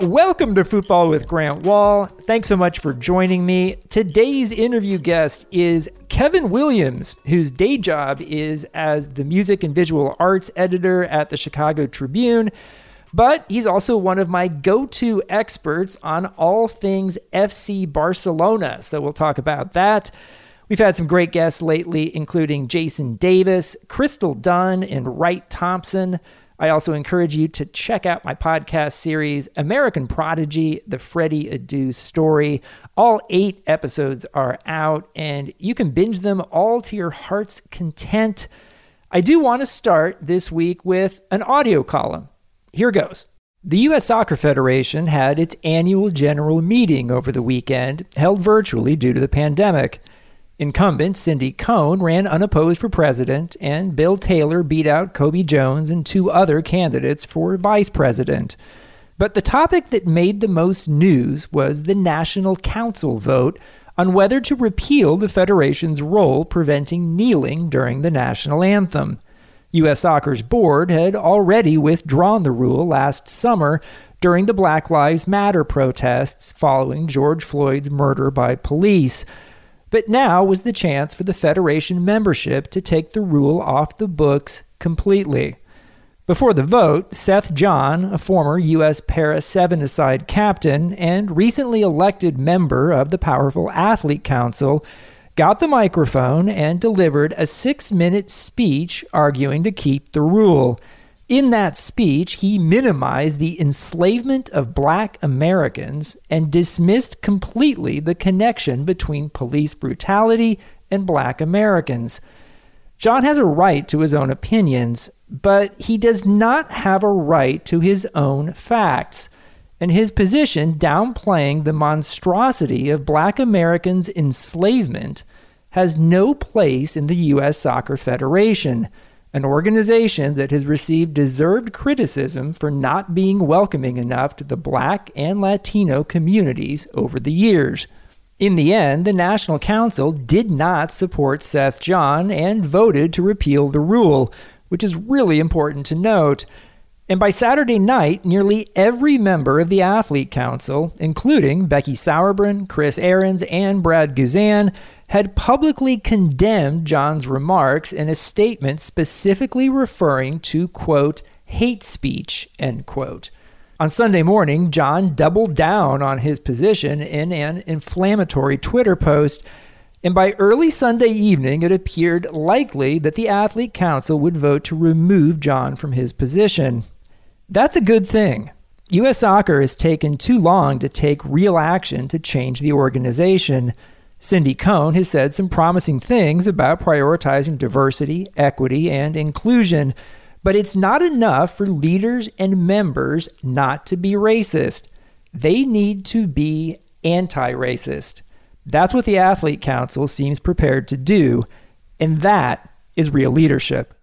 Welcome to Football with Grant Wahl. Thanks so much for joining me. Today's interview guest is Kevin Williams, whose day job is as the music and visual arts editor at the Chicago Tribune. But he's also one of my go to experts on all things FC Barcelona. So we'll talk about that. We've had some great guests lately, including Jason Davis, Crystal Dunn, and Wright Thompson. I also encourage you to check out my podcast series, American Prodigy The Freddie Adu Story. All eight episodes are out, and you can binge them all to your heart's content. I do want to start this week with an audio column. Here goes. The U.S. Soccer Federation had its annual general meeting over the weekend, held virtually due to the pandemic. Incumbent Cindy Cone ran unopposed for president, and Bill Taylor beat out Cobi Jones and two other candidates for vice president. But the topic that made the most news was the National Council vote on whether to repeal the Federation's role preventing kneeling during the national anthem. U.S. Soccer's board had already withdrawn the rule last summer during the Black Lives Matter protests following George Floyd's murder by police. But now was the chance for the Federation membership to take the rule off the books completely. Before the vote, Seth Jahn, a former U.S. Para 7 aside captain and recently elected member of the powerful Athlete Council, got the microphone and delivered a six minute speech arguing to keep the rule. In that speech, he minimized the enslavement of black Americans and dismissed completely the connection between police brutality and black Americans. Jahn has a right to his own opinions, but he does not have a right to his own facts. And his position downplaying the monstrosity of black Americans' enslavement has no place in the U.S. Soccer Federation an organization that has received deserved criticism for not being welcoming enough to the black and Latino communities over the years. In the end, the National Council did not support Seth Jahn and voted to repeal the rule, which is really important to note. And by Saturday night, nearly every member of the Athlete Council, including Becky Sauerbrunn, Chris Ahrens, and Brad Guzan, had publicly condemned Jahn's remarks in a statement specifically referring to, quote, hate speech, end quote. On Sunday morning, Jahn doubled down on his position in an inflammatory Twitter post, and by early Sunday evening, it appeared likely that the Athlete Council would vote to remove John from his position. That's a good thing. U.S. soccer has taken too long to take real action to change the organization. Cindy Cone has said some promising things about prioritizing diversity, equity, and inclusion, but it's not enough for leaders and members not to be racist. They need to be anti racist. That's what the Athlete Council seems prepared to do, and that is real leadership.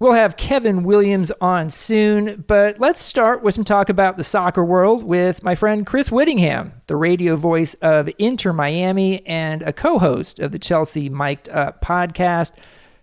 We'll have Kevin Williams on soon, but let's start with some talk about the soccer world with my friend Chris Whittingham, the radio voice of Inter Miami and a co host of the Chelsea Mic'd Up podcast.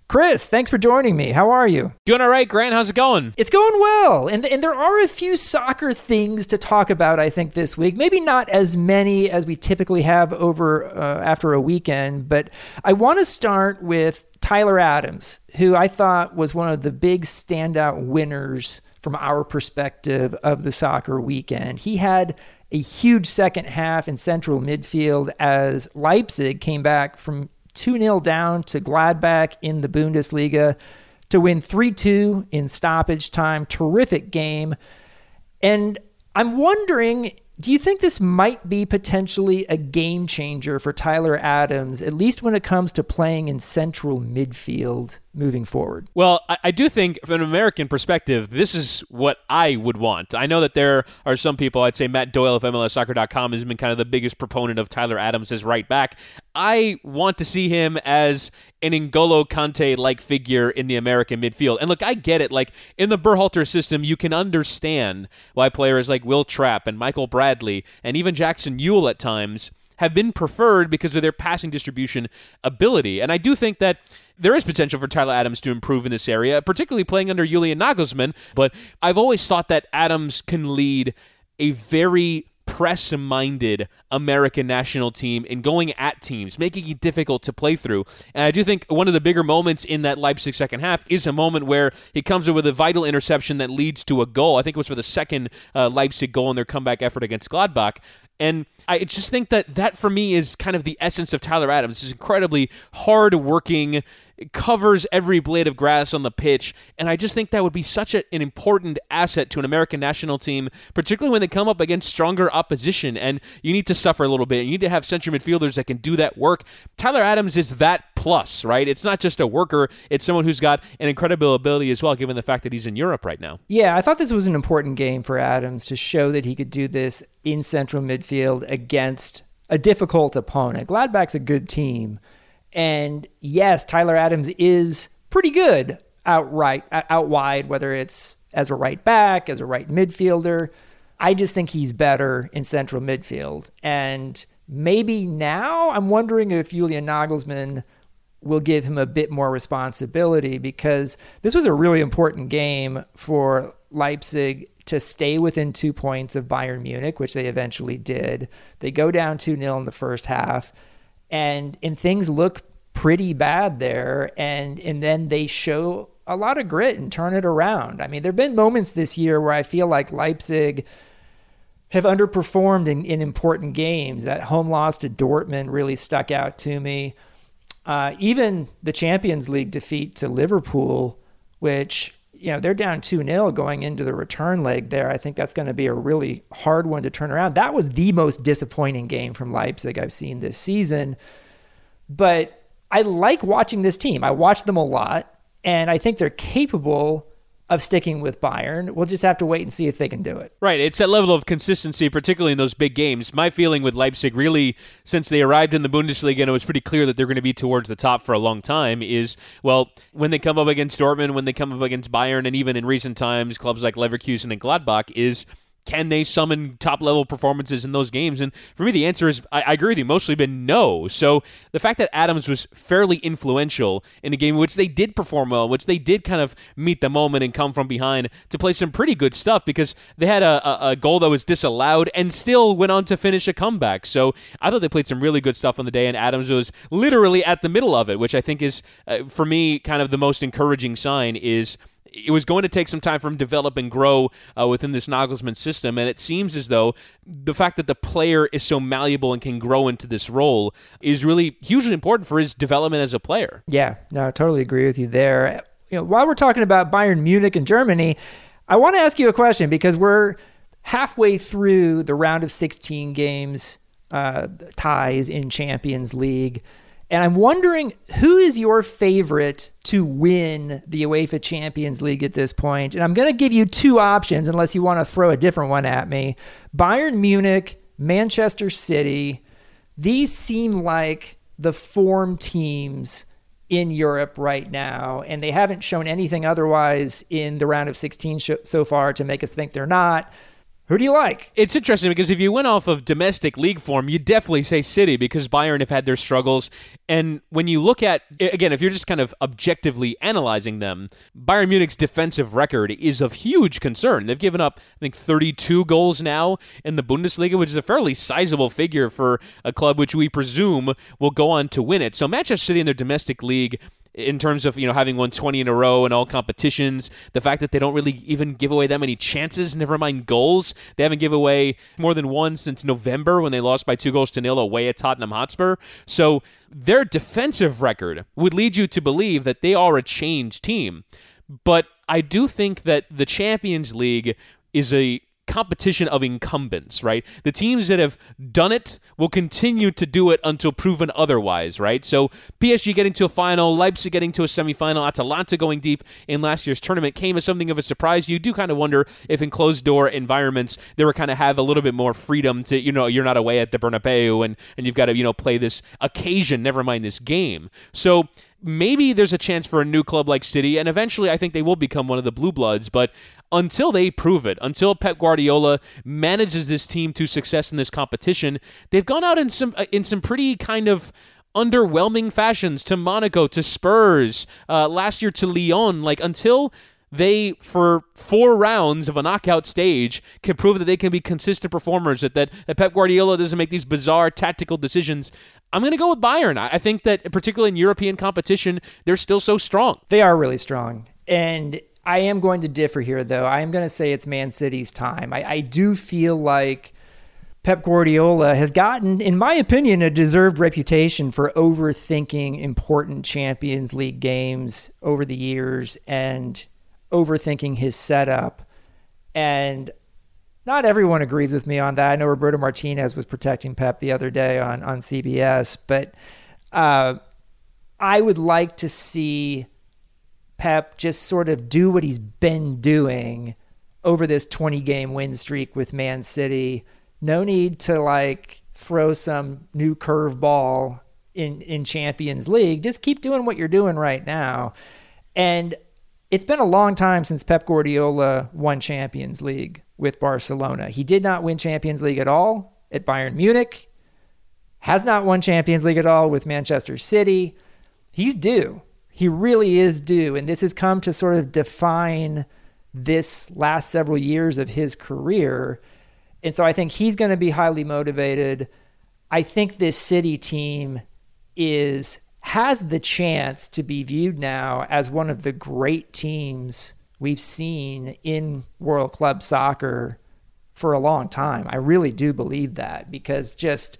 Chris, thanks for joining me. How are you? Doing all right, Grant. How's it going? It's going well. And, and there are a few soccer things to talk about, I think, this week. Maybe not as many as we typically have over uh, after a weekend, but I want to start with Tyler Adams, who I thought was one of the big standout winners from our perspective of the soccer weekend. He had a huge second half in central midfield as Leipzig came back from 2 0 down to Gladbach in the Bundesliga to win 3 2 in stoppage time. Terrific game. And I'm wondering do you think this might be potentially a game changer for Tyler Adams, at least when it comes to playing in central midfield moving forward? Well, I, I, do think, from an American perspective, this is what I would want. I know that there are some people, I'd say Matt Doyle of MLSsoccer.com has been kind of the biggest proponent of Tyler Adams as right back. I want to see him as an N'Golo Kante like figure in the American midfield. And look, I get it. Like in the Berhalter system, you can understand why players like Will Trapp and Michael Bradley and even Jackson Yueill at times have been preferred because of their passing distribution ability. And I do think that there is potential for Tyler Adams to improve in this area, particularly playing under Julian Nagelsmann. But I've always thought that Adams can lead a very press minded American national team in going at teams, making it difficult to play through. And I do think one of the bigger moments in that Leipzig second half is a moment where he comes in with a vital interception that leads to a goal. I think it was for the second uh, Leipzig goal in their comeback effort against Gladbach. And I just think that that for me is kind of the essence of Tyler Adams. This incredibly hard working, covers every blade of grass on the pitch. And I just think that would be such a, an important asset to an American national team, particularly when they come up against stronger opposition. And you need to suffer a little bit. You need to have central midfielders that can do that work. Tyler Adams is that plus, right? It's not just a worker, it's someone who's got an incredible ability as well, given the fact that he's in Europe right now. Yeah, I thought this was an important game for Adams to show that he could do this in central midfield against a difficult opponent. Gladbach's a good team. And yes, Tyler Adams is pretty good outright, out wide, whether it's as a right back, as a right midfielder. I just think he's better in central midfield. And maybe now I'm wondering if Julian Nagelsmann will give him a bit more responsibility because this was a really important game for Leipzig to stay within two points of Bayern Munich, which they eventually did. They go down 2 0 in the first half and and things look pretty bad there and and then they show a lot of grit and turn it around. I mean, there've been moments this year where I feel like Leipzig have underperformed in, in important games. That home loss to Dortmund really stuck out to me. Uh, even the Champions League defeat to Liverpool, which you know they're down 2-0 going into the return leg there. I think that's going to be a really hard one to turn around. That was the most disappointing game from Leipzig I've seen this season. But I like watching this team. I watch them a lot and I think they're capable of sticking with Bayern. We'll just have to wait and see if they can do it. Right. It's that level of consistency, particularly in those big games. My feeling with Leipzig, really, since they arrived in the Bundesliga and it was pretty clear that they're going to be towards the top for a long time, is, well, when they come up against Dortmund, when they come up against Bayern, and even in recent times, clubs like Leverkusen and Gladbach, is – can they summon top level performances in those games? And for me, the answer is I, I, agree with you, mostly been no. So the fact that Adams was fairly influential in a game in which they did perform well, which they did kind of meet the moment and come from behind to play some pretty good stuff because they had a, a, a goal that was disallowed and still went on to finish a comeback. So I thought they played some really good stuff on the day, and Adams was literally at the middle of it, which I think is, uh, for me, kind of the most encouraging sign is it was going to take some time for him to develop and grow uh, within this Nagelsmann system. And it seems as though the fact that the player is so malleable and can grow into this role is really hugely important for his development as a player. Yeah, no, I totally agree with you there. You know, while we're talking about Bayern Munich and Germany, I want to ask you a question because we're halfway through the round of 16 games uh, ties in Champions League. And I'm wondering who is your favorite to win the UEFA Champions League at this point? And I'm going to give you two options unless you want to throw a different one at me. Bayern Munich, Manchester City. These seem like the form teams in Europe right now, and they haven't shown anything otherwise in the round of 16 so far to make us think they're not. Who do you like? It's interesting because if you went off of domestic league form, you definitely say City because Bayern have had their struggles. And when you look at, again, if you're just kind of objectively analyzing them, Bayern Munich's defensive record is of huge concern. They've given up, I think, 32 goals now in the Bundesliga, which is a fairly sizable figure for a club which we presume will go on to win it. So Manchester City in their domestic league in terms of you know having won 20 in a row in all competitions the fact that they don't really even give away that many chances never mind goals. They haven't given away more than one since november when they lost by two goals to nil away at tottenham hotspur. So their defensive record would lead you to believe that they are a changed team. But i do think that the champions league is a competition of incumbents, right? The teams that have done it will continue to do it until proven otherwise, right? So PSG getting to a final, Leipzig getting to a semifinal, Atalanta going deep in last year's tournament came as something of a surprise. You do kind of wonder if in closed door environments they were kind of have a little bit more freedom to, you know, you're not away at the Bernabeu and, and you've got to, you know, play this occasion, never mind this game. So maybe there's a chance for a new club like City, and eventually I think they will become one of the Blue Bloods. But until they prove it, until Pep Guardiola manages this team to success in this competition, they've gone out in some in some pretty kind of underwhelming fashions to Monaco, to Spurs, uh, last year to Lyon. Like until they, for four rounds of a knockout stage, can prove that they can be consistent performers, that, that, that Pep Guardiola doesn't make these bizarre tactical decisions. I'm going to go with Bayern. I think that, particularly in European competition, they're still so strong. They are really strong. And I am going to differ here, though. I am going to say it's Man City's time. I, I do feel like Pep Guardiola has gotten, in my opinion, a deserved reputation for overthinking important Champions League games over the years and overthinking his setup. And not everyone agrees with me on that. I know Roberto Martinez was protecting Pep the other day on, on CBS, but uh, I would like to see Pep just sort of do what he's been doing over this 20 game win streak with Man City. No need to like throw some new curveball in, in Champions League. Just keep doing what you're doing right now. And it's been a long time since Pep Guardiola won Champions League with Barcelona. He did not win Champions League at all at Bayern Munich, has not won Champions League at all with Manchester City. He's due. He really is due. And this has come to sort of define this last several years of his career. And so I think he's going to be highly motivated. I think this City team is has the chance to be viewed now as one of the great teams we've seen in World Club Soccer for a long time. I really do believe that because just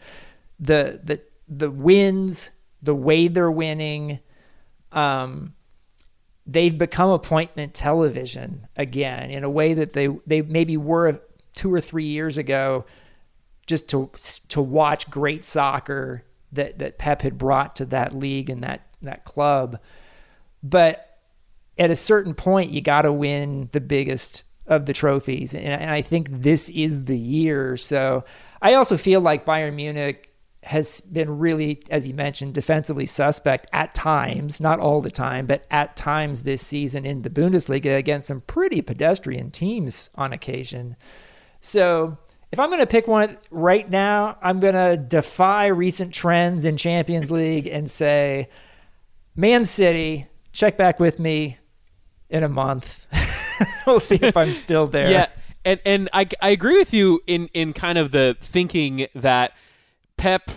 the the the wins, the way they're winning, um, they've become appointment television again in a way that they they maybe were two or three years ago. Just to to watch great soccer that that Pep had brought to that league and that that club. But at a certain point, you got to win the biggest of the trophies, and, I think this is the year. So I also feel like Bayern Munich has been really, as you mentioned, defensively suspect at times, not all the time, but at times this season in the Bundesliga against some pretty pedestrian teams on occasion. So if I'm going to pick one right now, I'm going to defy recent trends in Champions League and say, Man City, check back with me in a month. we'll see if I'm still there. Yeah, and and I I agree with you in in kind of the thinking that Pep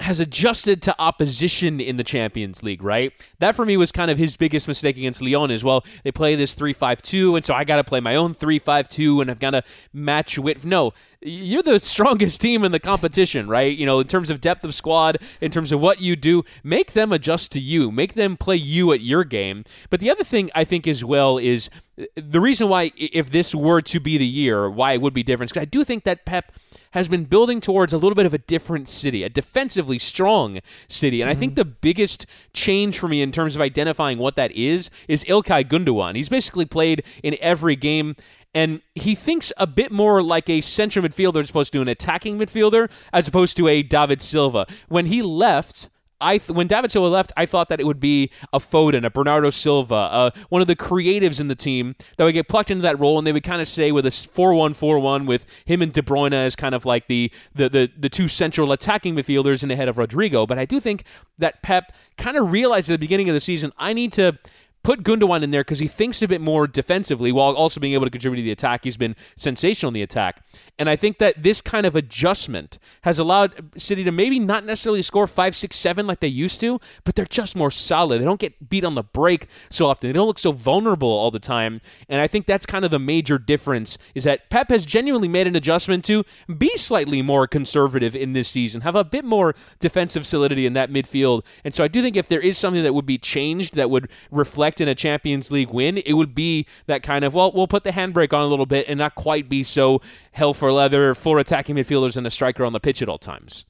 has adjusted to opposition in the Champions League, right? That for me was kind of his biggest mistake against Lyon as well. They play this 3-5-2 and so I got to play my own 3-5-2 and I've got to match with no, you're the strongest team in the competition, right? You know, in terms of depth of squad, in terms of what you do, make them adjust to you, make them play you at your game. But the other thing I think as well is the reason why, if this were to be the year, why it would be different, because I do think that Pep has been building towards a little bit of a different city, a defensively strong city. And mm-hmm. I think mm-hmm. the biggest change for me in terms of identifying what that is is Ilkay Gundogan. He's basically played in every game and he thinks a bit more like a central midfielder as opposed to an attacking midfielder as opposed to a David Silva. When he left, I th- when David Silva left, I thought that it would be a Foden, a Bernardo Silva, uh, one of the creatives in the team that would get plucked into that role, and they would kind of stay with a four-one-four-one with him and De Bruyne as kind of like the, the the the two central attacking midfielders in the head of Rodrigo. But I do think that Pep kind of realized at the beginning of the season, I need to put Gundogan in there because he thinks a bit more defensively while also being able to contribute to the attack. He's been sensational in the attack. And I think that this kind of adjustment has allowed City to maybe not necessarily score five, six, seven like they used to, but they're just more solid. They don't get beat on the break so often. They don't look so vulnerable all the time. And I think that's kind of the major difference is that Pep has genuinely made an adjustment to be slightly more conservative in this season, have a bit more defensive solidity in that midfield. And so I do think if there is something that would be changed that would reflect in a Champions League win, it would be that kind of, well, we'll put the handbrake on a little bit and not quite be so hell for leather, four attacking midfielders and a striker on the pitch at all times.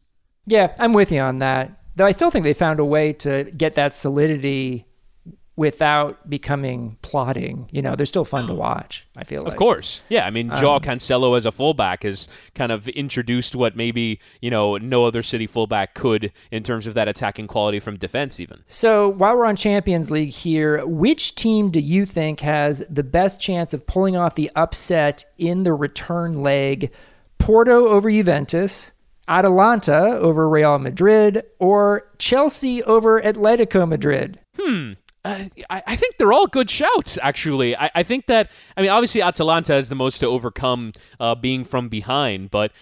Yeah, I'm with you on that. Though I still think they found a way to get that solidity without becoming plotting. You know, they're still fun to watch. I feel like. Of course, yeah. I mean, Joao um, Cancelo as a fullback has kind of introduced what maybe you know no other city fullback could in terms of that attacking quality from defense, even. So while we're on Champions League here, which team do you think has the best chance of pulling off the upset in the return leg? Porto over Juventus. Atalanta over Real Madrid or Chelsea over Atletico Madrid? Hmm. Uh, I, I, think they're all good shouts, actually. I, I, think that, I mean, obviously Atalanta is the most to overcome uh, being from behind, but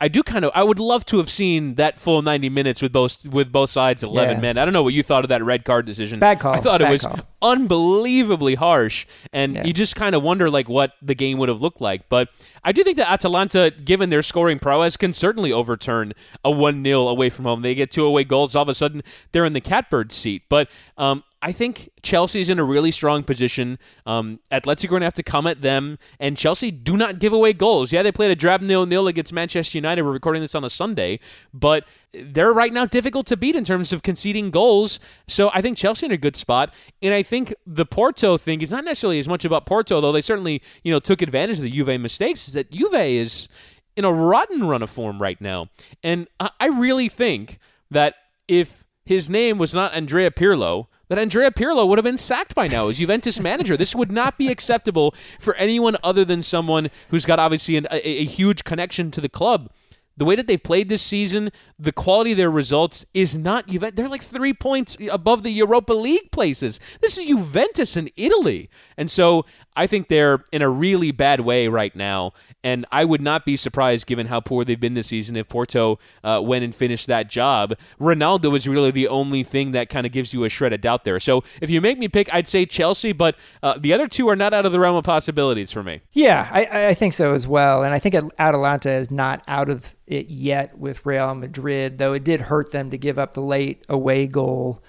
I do kind of. I would love to have seen that full ninety minutes with both with both sides eleven yeah. men. I don't know what you thought of that red card decision. Bad call. I thought Bad it was call. unbelievably harsh, and yeah. you just kind of wonder like what the game would have looked like. But I do think that Atalanta, given their scoring prowess, can certainly overturn a one 0 away from home. They get two away goals, all of a sudden they're in the catbird seat. But um, I think Chelsea's in a really strong position. Um, Atletico are going to have to come at them, and Chelsea do not give away goals. Yeah, they played a drab nil nil against Manchester United. We're recording this on a Sunday, but they're right now difficult to beat in terms of conceding goals. So I think Chelsea in a good spot, and I think the Porto thing is not necessarily as much about Porto, though they certainly you know took advantage of the Juve mistakes. Is that Juve is in a rotten run of form right now, and I really think that if his name was not Andrea Pirlo that Andrea Pirlo would have been sacked by now as Juventus manager. This would not be acceptable for anyone other than someone who's got obviously an, a, a huge connection to the club the way that they've played this season, the quality of their results is not Juventus. They're like three points above the Europa League places. This is Juventus in Italy. And so I think they're in a really bad way right now. And I would not be surprised, given how poor they've been this season, if Porto uh, went and finished that job. Ronaldo is really the only thing that kind of gives you a shred of doubt there. So if you make me pick, I'd say Chelsea, but uh, the other two are not out of the realm of possibilities for me. Yeah, I, I think so as well. And I think Atalanta is not out of it yet with Real Madrid, though it did hurt them to give up the late away goal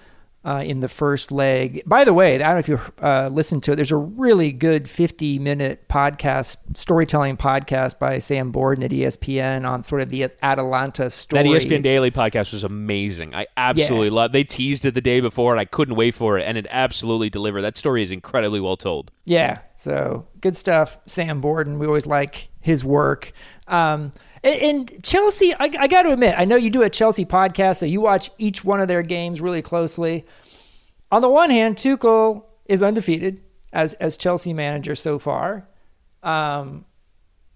uh, in the first leg. By the way, I don't know if you uh, listened to it. There's a really good 50 minute podcast, storytelling podcast by Sam Borden at ESPN on sort of the Atalanta story. That ESPN Daily podcast was amazing. I absolutely yeah. love. They teased it the day before, and I couldn't wait for it, and it absolutely delivered. That story is incredibly well told. Yeah, so good stuff. Sam Borden. We always like his work. Um, and, Chelsea, I, I got to admit, I know you do a Chelsea podcast, so you watch each one of their games really closely. On the one hand, Tuchel is undefeated as as Chelsea manager so far. Um,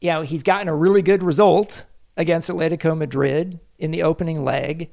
you know, he's gotten a really good result against Atletico Madrid in the opening leg.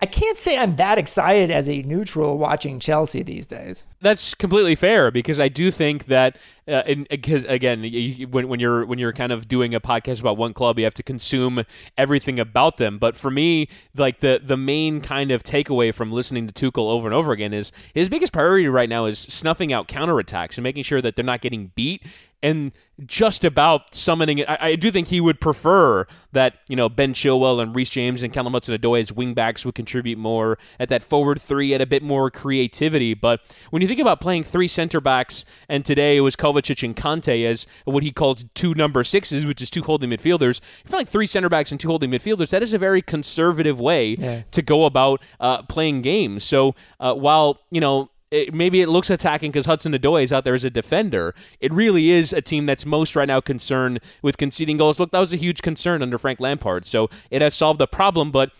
I can't say I'm that excited as a neutral watching Chelsea these days. That's completely fair because I do think that because uh, again, you, when, when you're when you're kind of doing a podcast about one club, you have to consume everything about them. But for me, like the the main kind of takeaway from listening to Tuchel over and over again is his biggest priority right now is snuffing out counterattacks and making sure that they're not getting beat and just about summoning it. I, I, do think he would prefer that, you know, Ben Chilwell and Reece James and Callum Hudson-Odoi as wingbacks would contribute more at that forward three, at a bit more creativity. But when you think about playing three center backs, and today it was Kovacic and Kanté as what he calls two number sixes, which is two holding midfielders, you're playing three center backs and two holding midfielders. That is a very conservative way yeah. to go about uh, playing games. So uh, while, you know, it, maybe it looks attacking because Hudson-Odoi is out there as a defender. It really is a team that's most right now concerned with conceding goals. Look, that was a huge concern under Frank Lampard, so it has solved the problem. But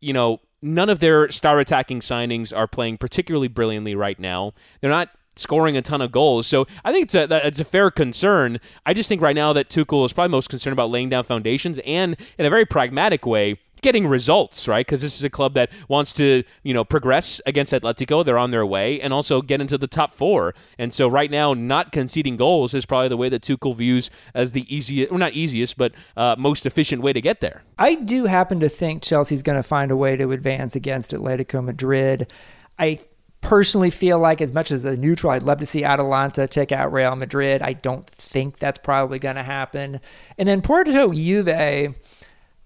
you know, none of their star attacking signings are playing particularly brilliantly right now. They're not scoring a ton of goals. So I think it's a it's a fair concern. I just think right now that Tuchel is probably most concerned about laying down foundations and in a very pragmatic way getting results, right? Because this is a club that wants to, you know, progress against Atletico. They're on their way, and also get into the top four. And so right now, not conceding goals is probably the way that Tuchel views as the easiest, well, not easiest, but uh, most efficient way to get there. I do happen to think Chelsea's going to find a way to advance against Atletico Madrid. I personally feel like, as much as a neutral, I'd love to see Atalanta take out Real Madrid. I don't think that's probably going to happen. And then Porto Juve,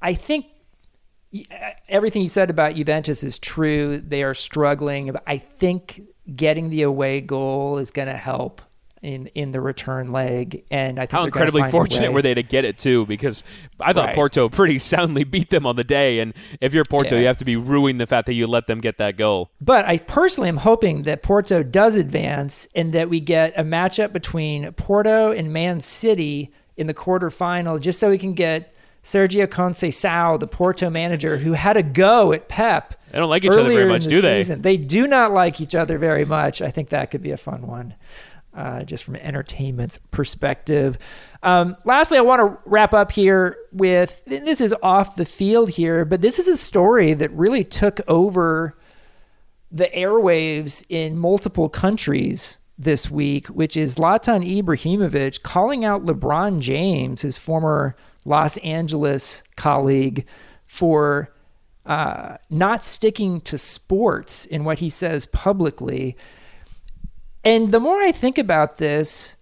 I think Uh, everything you said about Juventus is true. They are struggling. I think getting the away goal is going to help in in the return leg, and I think how incredibly fortunate were they to get it too? Because I thought right. Porto pretty soundly beat them on the day, and if you're Porto, yeah. you have to be ruining the fact that you let them get that goal. But I personally am hoping that Porto does advance, and that we get a matchup between Porto and Man City in the quarterfinal, just so we can get Sergio Conceição, the Porto manager, who had a go at Pep. They don't like each other very much, the do they? Season. They do not like each other very much. I think that could be a fun one, uh, just from an entertainment perspective. Um, lastly, I want to wrap up here with this is off the field here, but this is a story that really took over the airwaves in multiple countries this week, which is Zlatan Ibrahimovic calling out LeBron James, his former Los Angeles colleague, for uh, not sticking to sports in what he says publicly. And the more I think about this,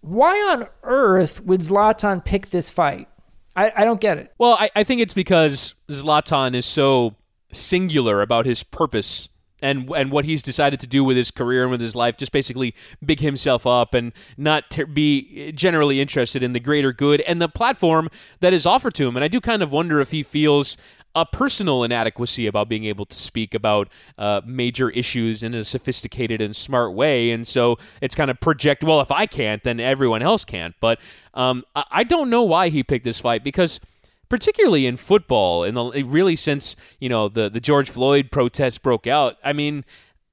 why on earth would Zlatan pick this fight? I, I don't get it. Well, I, I think it's because Zlatan is so singular about his purpose and and what he's decided to do with his career and with his life, just basically big himself up and not ter- be generally interested in the greater good and the platform that is offered to him. And I do kind of wonder if he feels a personal inadequacy about being able to speak about uh, major issues in a sophisticated and smart way. And so it's kind of project, well, if I can't, then everyone else can't. But um, I don't know why he picked this fight because particularly in football, in the really since you know the the George Floyd protests broke out. I mean,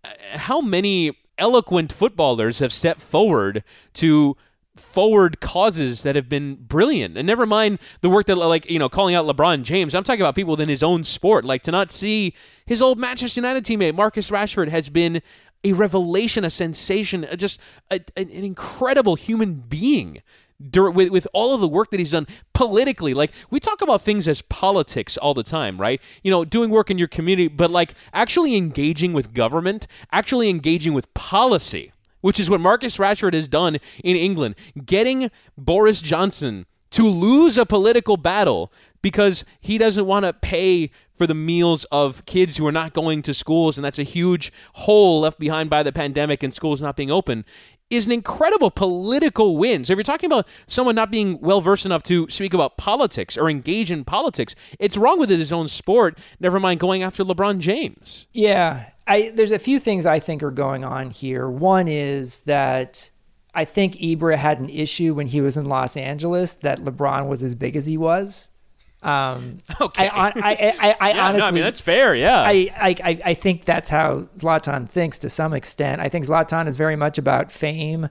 uh, how many eloquent footballers have stepped forward to forward causes that have been brilliant and never mind the work that like you know calling out lebron james i'm talking about people within his own sport like to not see his old manchester united teammate marcus rashford has been a revelation a sensation just a, an incredible human being with, with all of the work that he's done politically. Like, we talk about things as politics all the time, right? You know, doing work in your community, but like actually engaging with government, actually engaging with policy, which is what Marcus Rashford has done in England, getting Boris Johnson to lose a political battle because he doesn't want to pay for the meals of kids who are not going to schools and that's a huge hole left behind by the pandemic and schools not being open is an incredible political win. So if you're talking about someone not being well versed enough to speak about politics or engage in politics, it's wrong with his own sport. Never mind going after LeBron James. Yeah, I, there's a few things I think are going on here. One is that I think Ibra had an issue when he was in Los Angeles that LeBron was as big as he was. Um, okay. I, I, I, I yeah, honestly, no, I mean that's fair. Yeah. I, I, I think that's how Zlatan thinks to some extent. I think Zlatan is very much about fame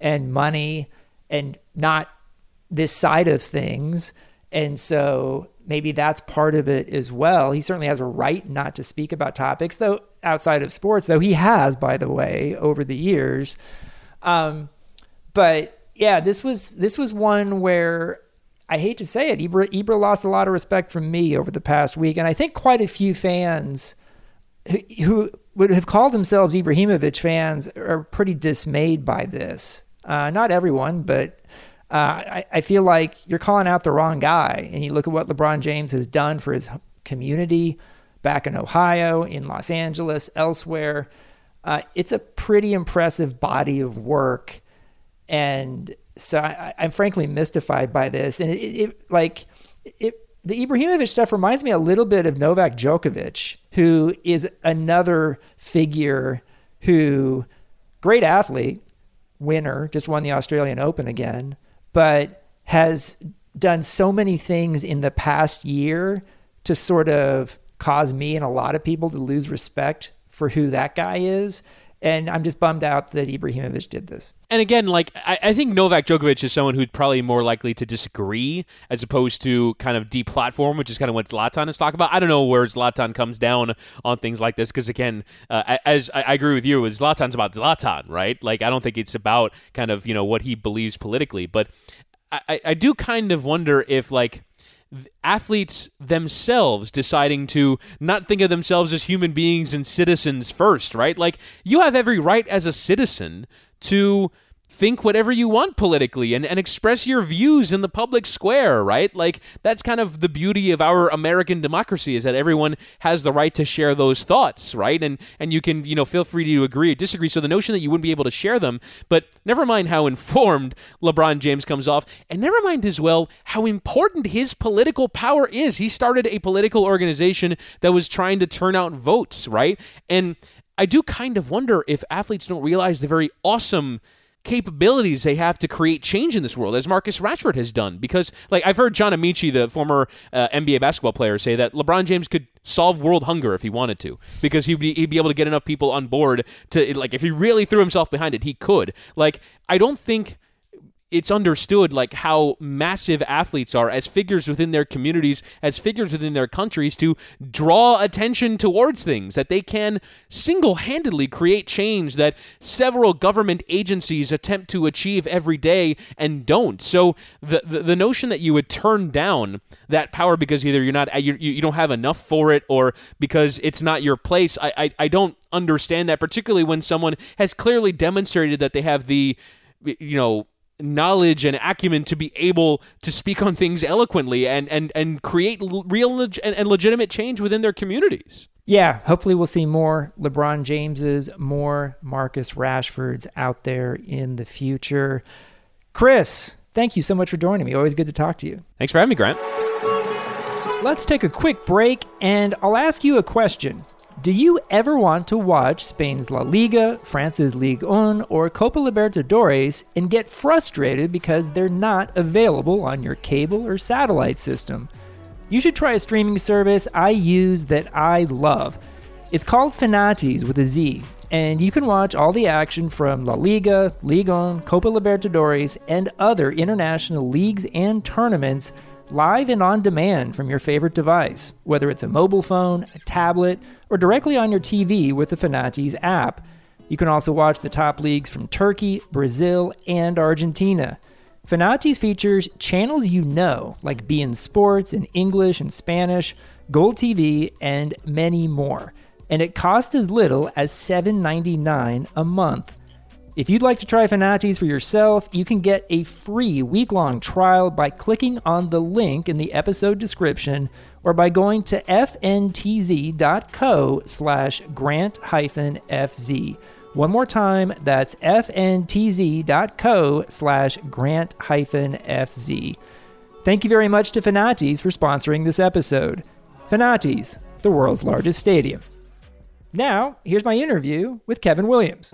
and money and not this side of things. And so maybe that's part of it as well. He certainly has a right not to speak about topics, though outside of sports, though he has, by the way, over the years. Um, but yeah, this was this was one where I hate to say it, Ibra, Ibra lost a lot of respect from me over the past week, and I think quite a few fans who, who would have called themselves Ibrahimovic fans are pretty dismayed by this. Uh, not everyone, but uh, I, I, feel like you're calling out the wrong guy. And you look at what LeBron James has done for his community back in Ohio, in Los Angeles, elsewhere. Uh, it's a pretty impressive body of work. And so I, am frankly mystified by this, and it, it like it. The Ibrahimovic stuff reminds me a little bit of Novak Djokovic, who is another figure who, great athlete, winner, just won the Australian Open again, but has done so many things in the past year to sort of cause me and a lot of people to lose respect for who that guy is. And I'm just bummed out that Ibrahimovic did this. And again, like I, I, think Novak Djokovic is someone who's probably more likely to disagree as opposed to kind of deplatform, which is kind of what Zlatan is talking about. I don't know where Zlatan comes down on things like this because again, uh, as I, I, agree with you, with Zlatan's about Zlatan, right? Like I don't think it's about kind of you know what he believes politically, but I, I do kind of wonder if like athletes themselves deciding to not think of themselves as human beings and citizens first, right? Like you have every right as a citizen to think whatever you want politically and, and express your views in the public square, right? Like that's kind of the beauty of our American democracy is that everyone has the right to share those thoughts, right? And and you can, you know, feel free to agree or disagree. So the notion that you wouldn't be able to share them, but never mind how informed LeBron James comes off, and never mind as well how important his political power is. He started a political organization that was trying to turn out votes, right? And I do kind of wonder if athletes don't realize the very awesome capabilities they have to create change in this world, as Marcus Rashford has done. Because, like, I've heard John Amaechi, the former uh, NBA basketball player, say that LeBron James could solve world hunger if he wanted to, because he'd be, he'd be able to get enough people on board to, like, if he really threw himself behind it, he could. Like, I don't think it's understood like how massive athletes are as figures within their communities, as figures within their countries to draw attention towards things that they can single-handedly create change that several government agencies attempt to achieve every day and don't. So the the, the notion that you would turn down that power because either you're not you, you don't have enough for it or because it's not your place, I, I, I don't understand that particularly when someone has clearly demonstrated that they have the you know knowledge and acumen to be able to speak on things eloquently and and and create real leg- and, and legitimate change within their communities. Yeah, hopefully we'll see more LeBron Jameses, more Marcus Rashfords out there in the future. Chris, thank you so much for joining me. Always good to talk to you. Thanks for having me, Grant. Let's take a quick break and I'll ask you a question. Do you ever want to watch Spain's La Liga, France's Ligue 1, or Copa Libertadores and get frustrated because they're not available on your cable or satellite system? You should try a streaming service I use that I love. It's called Fanatiz with a Z, and you can watch all the action from La Liga, Ligue 1, Copa Libertadores, and other international leagues and tournaments live and on demand from your favorite device, whether it's a mobile phone, a tablet, or directly on your TV with the Fanatiz app. You can also watch the top leagues from Turkey, Brazil, and Argentina. Fanatiz features channels you know, like beIN Sports in English and Spanish, GolTV, and many more. And it costs as little as $7.99 a month. If you'd like to try Fanatiz for yourself, you can get a free week-long trial by clicking on the link in the episode description or by going to fntz.co slash grant hyphen FZ. One more time, that's fntz.co slash grant hyphen FZ. Thank you very much to Fanatiz for sponsoring this episode. Fanatiz, the world's largest stadium. Now, here's my interview with Kevin Williams.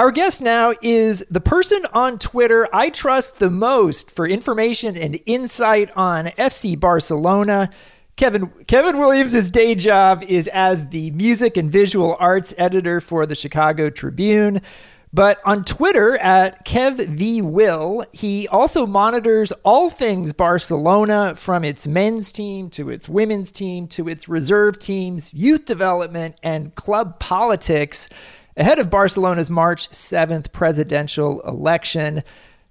Our guest now is the person on Twitter I trust the most for information and insight on FC Barcelona. Kevin Kevin Williams' day job is as the music and visual arts editor for the Chicago Tribune. But on Twitter at KevVWill, he also monitors all things Barcelona from its men's team to its women's team to its reserve teams, youth development, and club politics ahead of Barcelona's March 7th presidential election.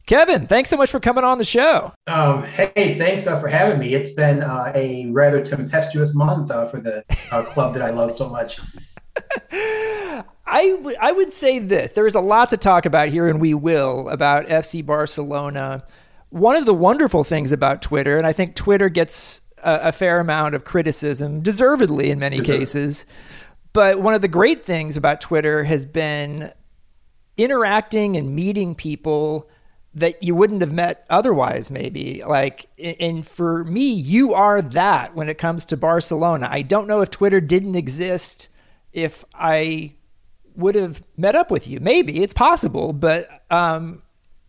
Kevin, thanks so much for coming on the show. Um, hey, thanks uh, for having me. It's been uh, a rather tempestuous month uh, for the uh, club that I love so much. I, w- I would say this there is a lot to talk about here, and we will, about FC Barcelona. One of the wonderful things about Twitter, and I think Twitter gets a, a fair amount of criticism, deservedly in many Deserved. cases, but one of the great things about Twitter has been interacting and meeting people that you wouldn't have met otherwise maybe. Like and for me you are that when it comes to Barcelona. I don't know if Twitter didn't exist if I would have met up with you. Maybe it's possible but um,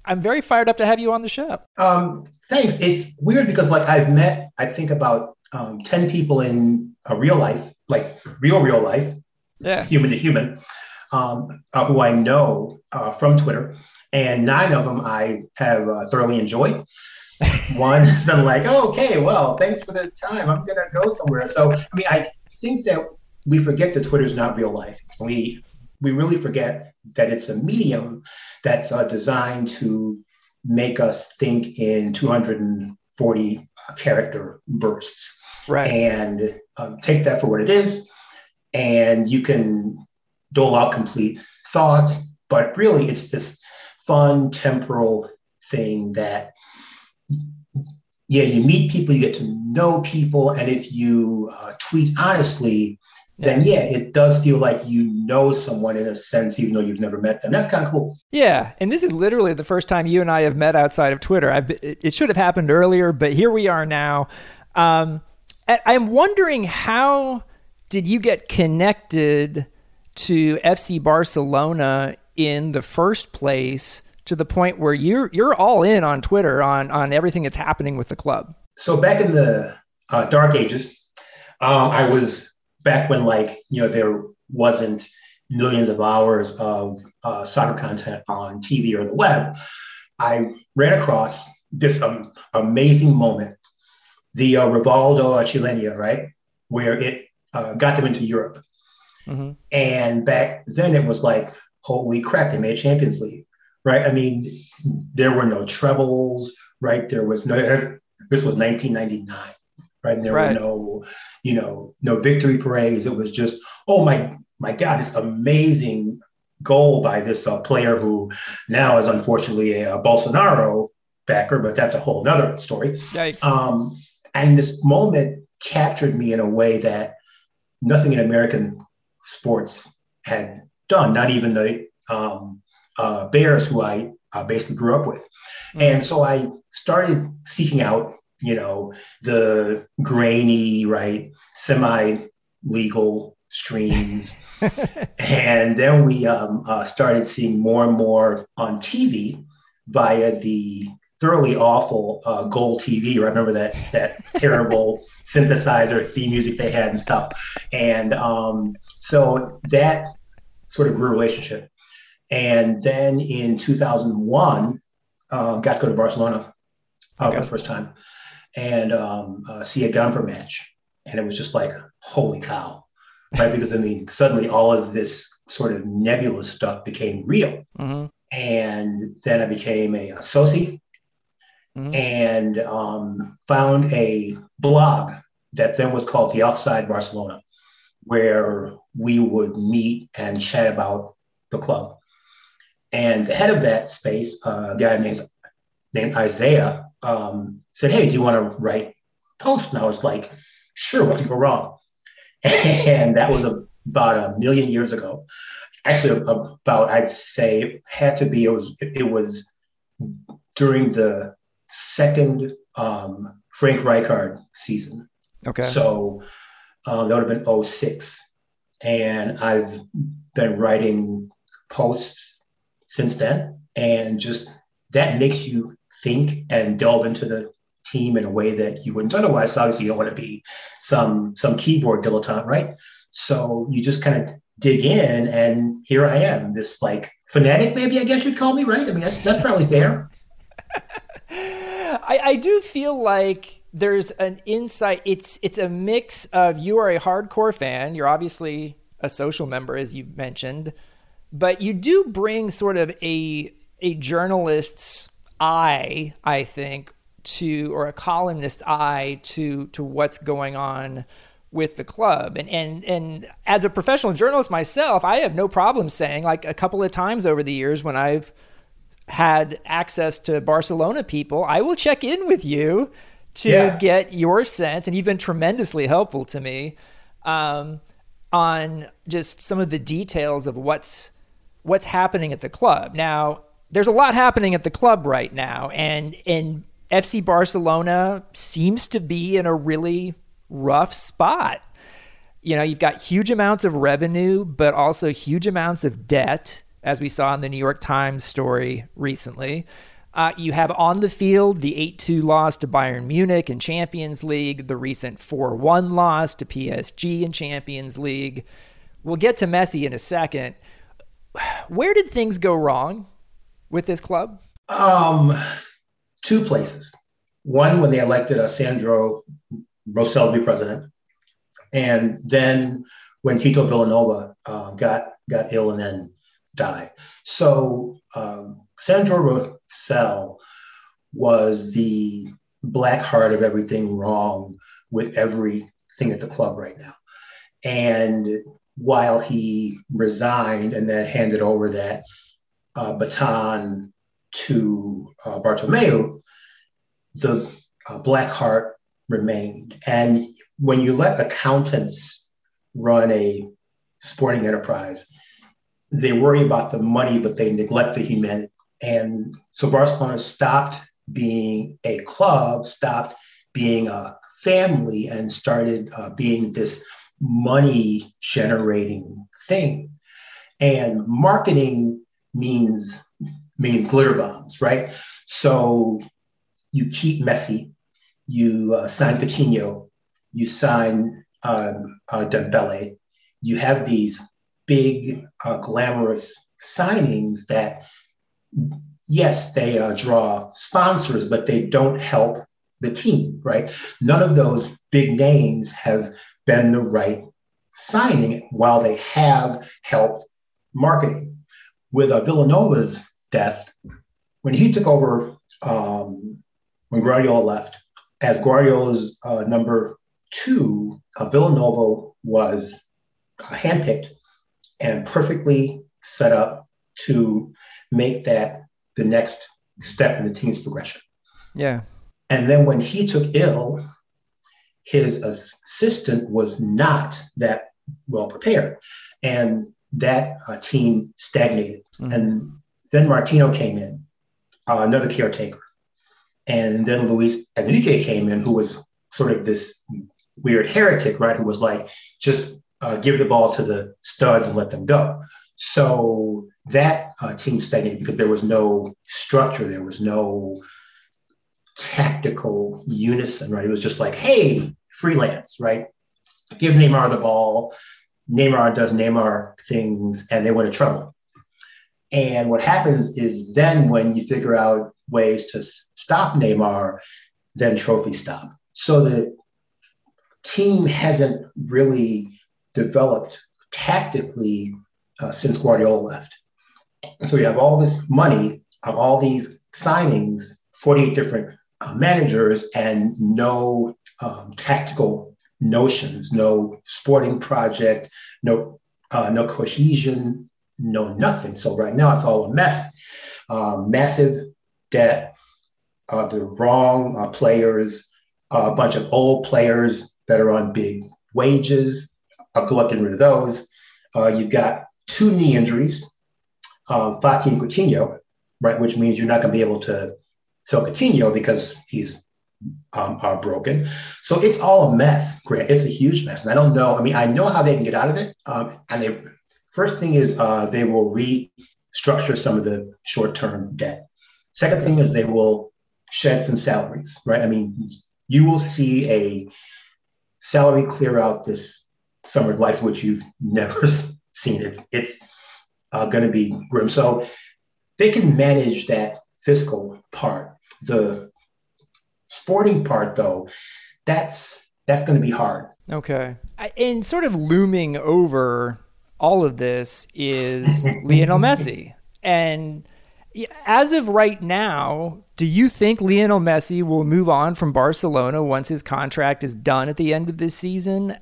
I'm very fired up to have you on the show. Um, thanks. It's weird because like I've met I think about um, 10 people in a real life like real real life, yeah. human to human, um, uh, who I know uh, from Twitter, and nine of them I have uh, thoroughly enjoyed. One's been like, oh, okay, well, thanks for the time. I'm gonna go somewhere. So I mean, I think that we forget that Twitter is not real life. We we really forget that it's a medium that's uh, designed to make us think in 240 character bursts right. and um, take that for what it is. And you can dole out complete thoughts, but really it's this fun temporal thing that yeah you meet people you get to know people and if you uh, tweet honestly then yeah, it does feel like you know someone in a sense, even though you've never met them. That's kind of cool. Yeah, and this is literally the first time you and I have met outside of Twitter. I've, it should have happened earlier, but here we are now. Um, I'm wondering how did you get connected to FC Barcelona in the first place to the point where you're you're all in on Twitter on on everything that's happening with the club? So back in the uh, dark ages, um, I was back when like you know there wasn't millions of hours of uh, soccer content on TV or the web. I ran across this um, amazing moment, the uh, Rivaldo Chilena, right, where it uh, got them into Europe. Mm-hmm. And back then it was like, holy crap, they made Champions League, right? I mean, there were no trebles, right? There was no, this was 1999, right? And there right. were no, you know, no victory parades. It was just, oh my, my God, this amazing goal by this uh, player who now is unfortunately a, a, Bolsonaro backer, but that's a whole nother story. Yikes. Um, and this moment captured me in a way that nothing in American sports had done, not even the um, uh, Bears, who I uh, basically grew up with. Mm-hmm. And so I started seeking out, you know, the grainy, right, semi legal streams. and then we um, uh, started seeing more and more on TV via the thoroughly awful uh, GolTV. I remember that that terrible synthesizer theme music they had and stuff. And um, so that sort of grew a relationship. And then in 2001, uh, got to go to Barcelona uh, okay. for the first time and um, uh, see a Gamper match. And it was just like, holy cow, right? because I mean, suddenly all of this sort of nebulous stuff became real. Mm-hmm. And then I became a, a mm-hmm. and um, found a blog that then was called the Offside Barcelona, where we would meet and chat about the club. And the head of that space, uh, a guy named, named Isaiah, um, said, Hey, do you want to write posts? And I was like, Sure, what could go wrong? and that was a, about a million years ago. Actually, about I'd say had to be it was it was during the second um, Frank Rijkaard season. Okay. So um, that would have been 06. And I've been writing posts since then. And just that makes you think and delve into the team in a way that you wouldn't otherwise. So obviously you don't want to be some some keyboard dilettante, right? So you just kind of dig in and here I am, this like fanatic, maybe I guess you'd call me, right? I mean that's that's probably fair. I, I do feel like there's an insight. It's it's a mix of you are a hardcore fan. You're obviously a social member, as you mentioned, but you do bring sort of a a journalist's eye, I think, to or a columnist eye to to what's going on with the club. And and and as a professional journalist myself, I have no problem saying like a couple of times over the years when I've had access to Barcelona people, I will check in with you to yeah. get your sense, and you've been tremendously helpful to me um, on just some of the details of what's what's happening at the club. Now, there's a lot happening at the club right now, and and FC Barcelona seems to be in a really rough spot. You know, you've got huge amounts of revenue, but also huge amounts of debt as we saw in the New York Times story recently. Uh, you have on the field the 8 2 loss to Bayern Munich in Champions League, the recent 4 1 loss to PSG in Champions League. We'll get to Messi in a second. Where did things go wrong with this club? Um, two places. One, when they elected Sandro Rosell to be president, and then when Tito Vilanova uh, got got ill and then die. So um, Sandro Rosell was the black heart of everything wrong with everything at the club right now. And while he resigned and then handed over that uh, baton to uh, Bartomeu, the uh, black heart remained. And when you let accountants run a sporting enterprise, they worry about the money, but they neglect the humanity. And so Barcelona stopped being a club, stopped being a family, and started uh, being this money generating thing. And marketing means means glitter bombs, right? So you keep Messi, you uh, sign Coutinho, you sign um, uh, Dembele, you have these big, uh, glamorous signings that, yes, they uh, draw sponsors, but they don't help the team, right? None of those big names have been the right signing while they have helped marketing. With uh, Vilanova's death, when he took over, um, when Guardiola left, as Guardiola's uh, number two, uh, Vilanova was uh, handpicked and perfectly set up to make that the next step in the team's progression. Yeah. And then when he took ill, his assistant was not that well prepared. And that uh, team stagnated. Mm-hmm. And then Martino came in, uh, another caretaker. And then Luis Enrique came in, who was sort of this weird heretic, right? Who was like, just uh, give the ball to the studs and let them go. So that uh, team stagnated because there was no structure, there was no tactical unison, right? It was just like, hey, freelance, right? Give Neymar the ball. Neymar does Neymar things, and they went to trouble. And what happens is then when you figure out ways to stop Neymar, then trophies stop. So the team hasn't really developed tactically uh, since Guardiola left. So you have all this money of all these signings, 48 different uh, managers, and no um, tactical notions, no sporting project, no uh, no cohesion, no nothing. So right now it's all a mess. Um, massive debt, uh, the wrong uh, players, a bunch of old players that are on big wages. I'll go up and rid of those. Uh, you've got two knee injuries, uh, Fati and Coutinho, right, which means you're not going to be able to sell Coutinho because he's um, are broken. So it's all a mess, Grant. It's a huge mess. And I don't know. I mean, I know how they can get out of it. Um, and they first thing is uh, they will restructure some of the short-term debt. Second thing is they will shed some salaries, right? I mean, you will see a salary clear out this summer life, which you've never seen. It. It's uh, going to be grim. So they can manage that fiscal part. The sporting part, though, that's that's going to be hard. Okay, and sort of looming over all of this is Lionel Messi, and as of right now, do you think Lionel Messi will move on from Barcelona once his contract is done at the end of this season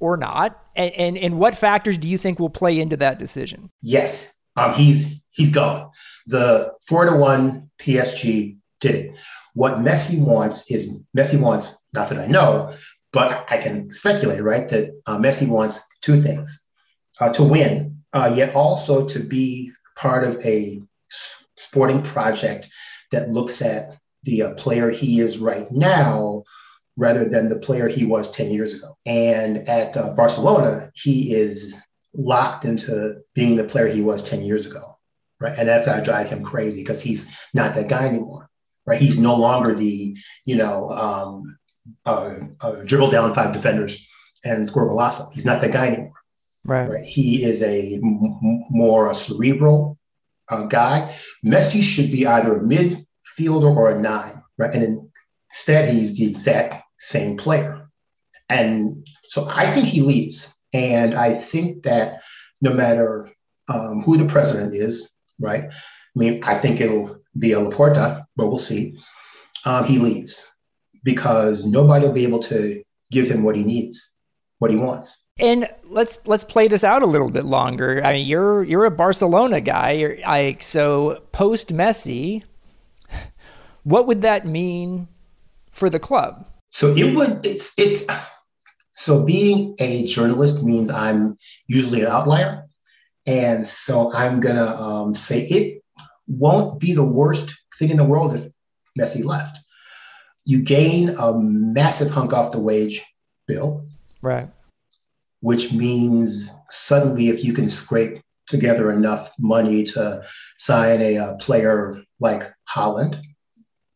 or not? And, and, and what factors do you think will play into that decision? Yes, um, he's he's gone. The four to one PSG did it. What Messi wants is Messi wants not that I know, but I can speculate, right? That uh, Messi wants two things: uh, to win, uh, yet also to be part of a sporting project that looks at the uh, player he is right now rather than the player he was 10 years ago. And at uh, Barcelona, he is locked into being the player he was 10 years ago. Right. And that's how I drive him crazy because he's not that guy anymore. Right. He's no longer the, you know, um, uh, uh, dribble down five defenders and score golazo. He's not that guy anymore. Right. right? He is a m- more a cerebral, uh, guy. Messi should be either a midfielder or a nine, right? And instead, he's the exact same player. And so I think he leaves. And I think that no matter um, who the president is, right? I mean, I think it'll be a Laporta, but we'll see. Um, he leaves because nobody will be able to give him what he needs, what he wants. And let's let's play this out a little bit longer. I mean, you're you're a Barcelona guy. You're like so post Messi. What would that mean for the club? So it would. It's it's. So being a journalist means I'm usually an outlier, and so I'm gonna um, say it won't be the worst thing in the world if Messi left. You gain a massive hunk off the wage bill, right? which means suddenly if you can scrape together enough money to sign a, a uh, player like Haaland,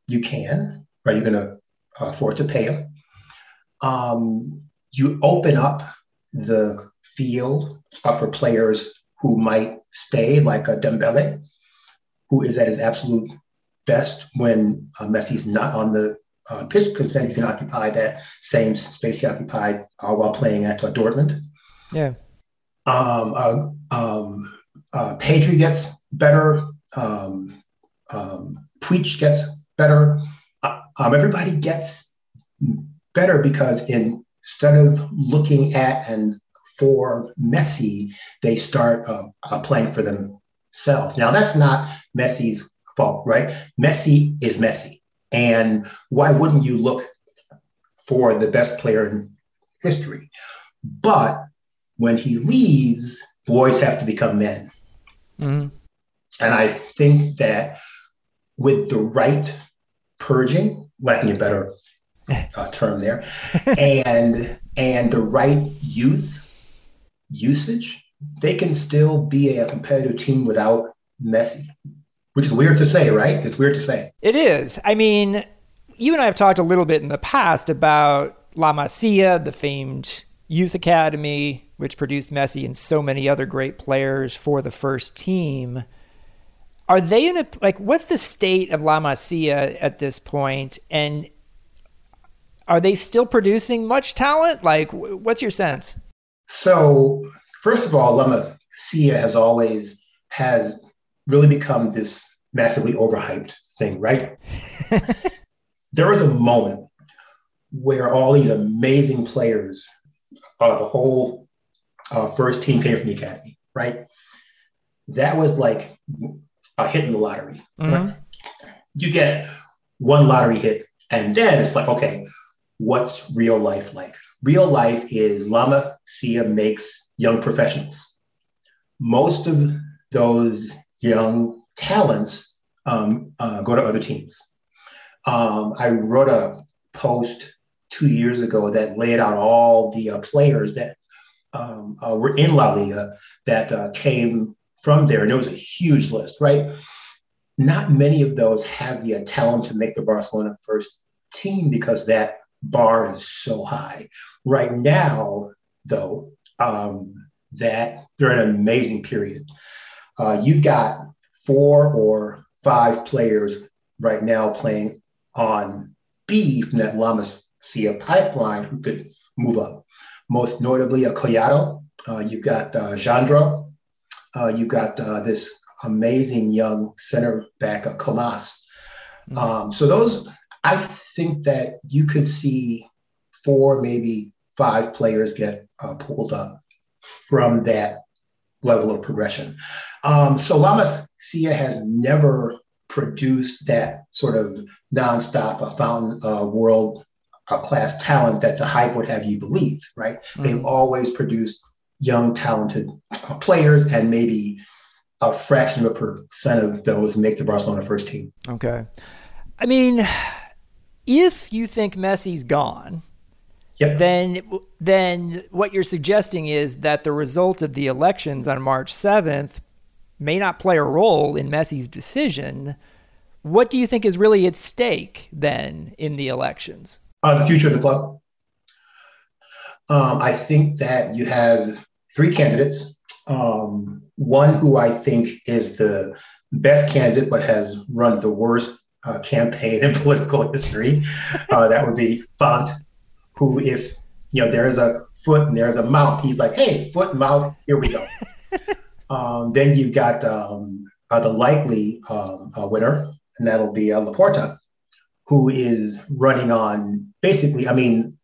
you can, right? You're going to uh, pay him. Um, you open up the field uh, for players who might stay, like a Dembele, who is at his absolute best when uh, Messi's not on the uh, pitch because then you can occupy that same space he occupied uh, while playing at uh, Dortmund. Yeah. Um, uh, um, uh, Pedri gets better. Um, um, Puig gets better. Um, everybody gets better because in, instead of looking at and for Messi, they start uh, uh, playing for themselves. Now, that's not Messi's fault, right? Messi is Messi. And why wouldn't you look for the best player in history? But when he leaves, boys have to become men. Mm-hmm. And I think that with the right purging, lacking a better uh, term there, and and the right youth usage, they can still be a competitive team without Messi which is weird to say, right? It's weird to say. It is. I mean, you and I have talked a little bit in the past about La Masia, the famed youth academy, which produced Messi and so many other great players for the first team. Are they in a like? What's the state of La Masia at this point, and are they still producing much talent? Like, what's your sense? So, first of all, La Masia has always has really become this massively overhyped thing, right? there was a moment where all these amazing players, uh, the whole uh, first team came from the academy, right? That was like a hit in the lottery. Mm-hmm. You get one lottery hit, and then it's like, okay, what's real life like? Real life is La Masia makes young professionals. Most of those young talents um, uh, go to other teams. Um, I wrote a post two years ago that laid out all the uh, players that um, uh, were in La Liga that uh, came from there, and it was a huge list, right? Not many of those have the talent to make the Barcelona first team because that bar is so high. Right now, though, um, that they're in an amazing period. Uh, you've got four or five players right now playing on B from that La Masia pipeline who could move up. Most notably, a Collado. Uh, you've got uh, Jandro. Uh, you've got uh, this amazing young center back, uh, Comas. Mm-hmm. Um, so those, I think that you could see four, maybe five players get uh, pulled up from that level of progression. Um, so La Masia has never produced that sort of nonstop a fountain of world class talent that the hype would have you believe, right? Mm-hmm. They've always produced young, talented players, and maybe a fraction of a percent of those make the Barcelona first team. Okay. I mean, if you think Messi's gone, Yep. Then, then what you're suggesting is that the result of the elections on March 7th may not play a role in Messi's decision. What do you think is really at stake then in the elections? Uh, the future of the club. Um, I think that you have three candidates. Um, one who I think is the best candidate, but has run the worst uh, campaign in political history. Uh, that would be Font who, if you know there's a foot and there's a mouth, he's like, hey, foot mouth, here we go. um, then you've got um, uh, the likely um, uh, winner, and that'll be uh, Laporta, who is running on basically, I mean,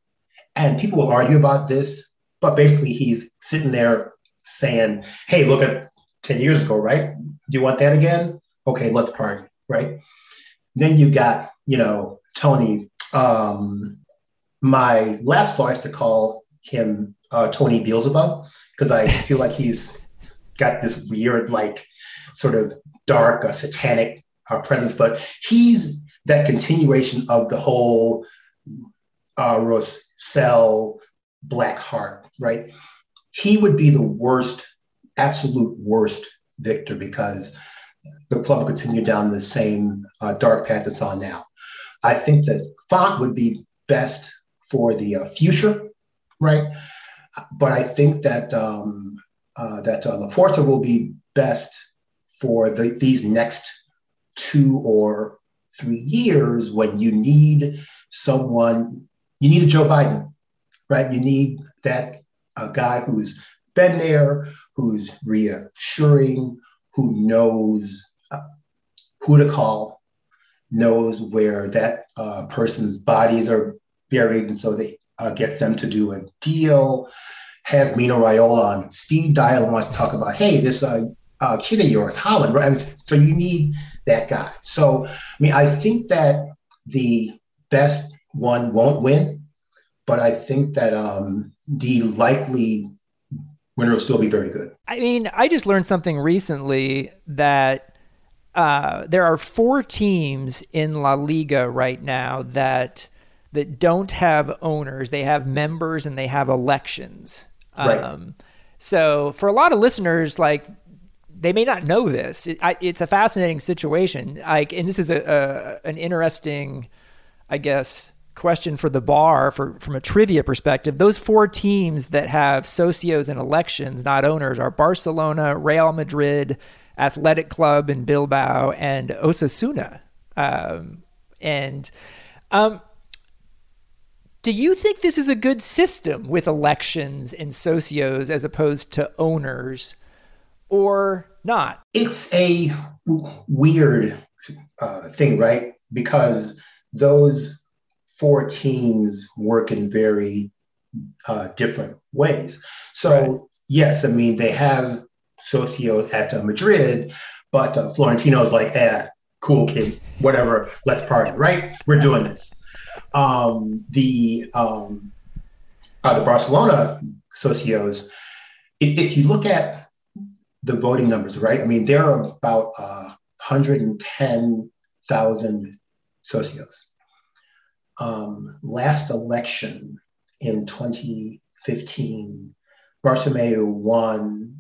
and people will argue about this but basically he's sitting there saying, "Hey, look at ten years ago, right? Do you want that again? Okay, let's party, right?" Then you've got you know Tony. Um, my last likes to call him uh, Tony Beelzebub because I feel like he's got this weird, like, sort of dark, uh, satanic uh, presence. But he's that continuation of the whole uh, Rosell Black Heart, right? He would be the worst, absolute worst victor because the club would continue down the same uh, dark path it's on now. I think that Font would be best for the uh, future, right? But I think that um, uh, that uh, Laporta will be best for the, these next two or three years when you need someone, you need a Joe Biden, right? You need that uh, guy who's been there, who's reassuring, who knows uh, who to call, knows where that uh, person's bodies are buried, and so they uh, gets them to do a deal. Has Mino Raiola on speed dial and wants to talk about, hey, this uh, uh, kid of yours, Haaland, right? So you need that guy. So, I mean, I think that the best one won't win, but I think that um, the likely winner will still be very good. I mean, I just learned something recently that uh, there are four teams in La Liga right now that that don't have owners. They have members and they have elections. Right. Um, so for a lot of listeners, like they may not know this. It, I, it's a fascinating situation. Like, and this is a, a, an interesting, I guess, question for the bar for from a trivia perspective. Those four teams that have socios and elections, not owners, are Barcelona, Real Madrid, Athletic Club in Bilbao, and Osasuna. Um, and um, do you think this is a good system with elections and socios as opposed to owners? or not? It's a weird uh, thing, right? Because those four teams work in very uh, different ways. So, right. yes, I mean, they have socios at uh, Madrid, but uh, Florentino is like, eh, cool kids, whatever, let's party, right? We're doing this. Um, the um, uh, the Barcelona socios, if, if you look at the voting numbers, right? I mean, there are about uh, 110,000 socios. Um, last election in 2015, Bartomeu won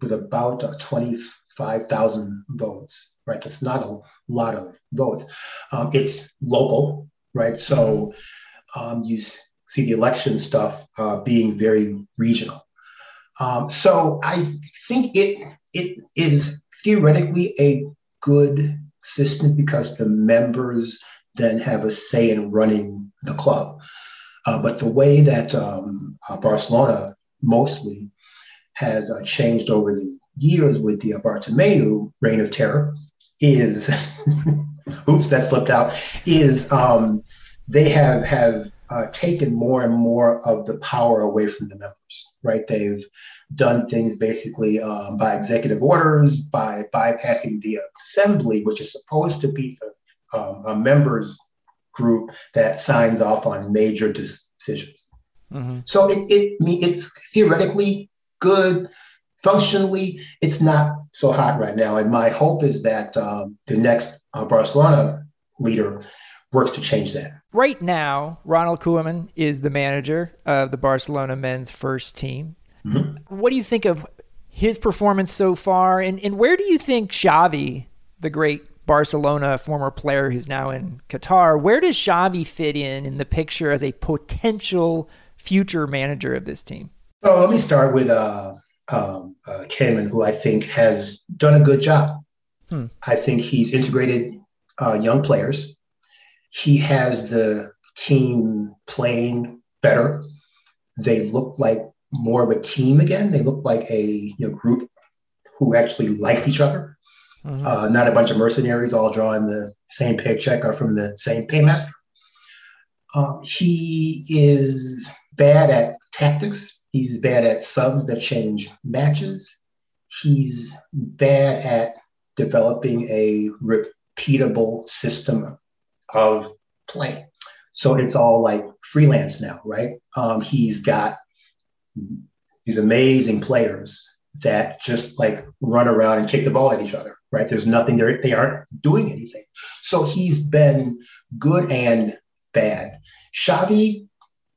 with about uh, 25,000 votes, right? That's not a lot of votes. Um, it's local, right? So um, you see the election stuff uh, being very regional. Um, so I think it it is theoretically a good system because the members then have a say in running the club. Uh, but the way that um, uh, Barcelona mostly has uh, changed over the years with the Bartomeu reign of terror is, oops, that slipped out, is um, they have have uh, taken more and more of the power away from the members, right? They've done things basically um, by executive orders, by bypassing the assembly, which is supposed to be the um, a members group that signs off on major decisions. Mm-hmm. So it, it it's theoretically good. Functionally, it's not so hot right now. And my hope is that um, the next uh, Barcelona leader works to change that. Right now, Ronald Koeman is the manager of the Barcelona men's first team. Mm-hmm. What do you think of his performance so far? And, and where do you think Xavi, the great Barcelona former player who's now in Qatar, where does Xavi fit in in the picture as a potential future manager of this team? So let me start with uh, um, uh, who I think has done a good job. Hmm. I think he's integrated uh, young players he has the team playing better. They look like more of a team again. They look like a you know, group who actually liked each other, mm-hmm. uh, not a bunch of mercenaries all drawing the same paycheck or from the same paymaster. Uh, he is bad at tactics, He's bad at subs that change matches. He's bad at developing a repeatable system of play. So it's all like freelance now, right? Um, he's got these amazing players that just like run around and kick the ball at each other, right? There's nothing there, they aren't doing anything. So he's been good and bad. Xavi,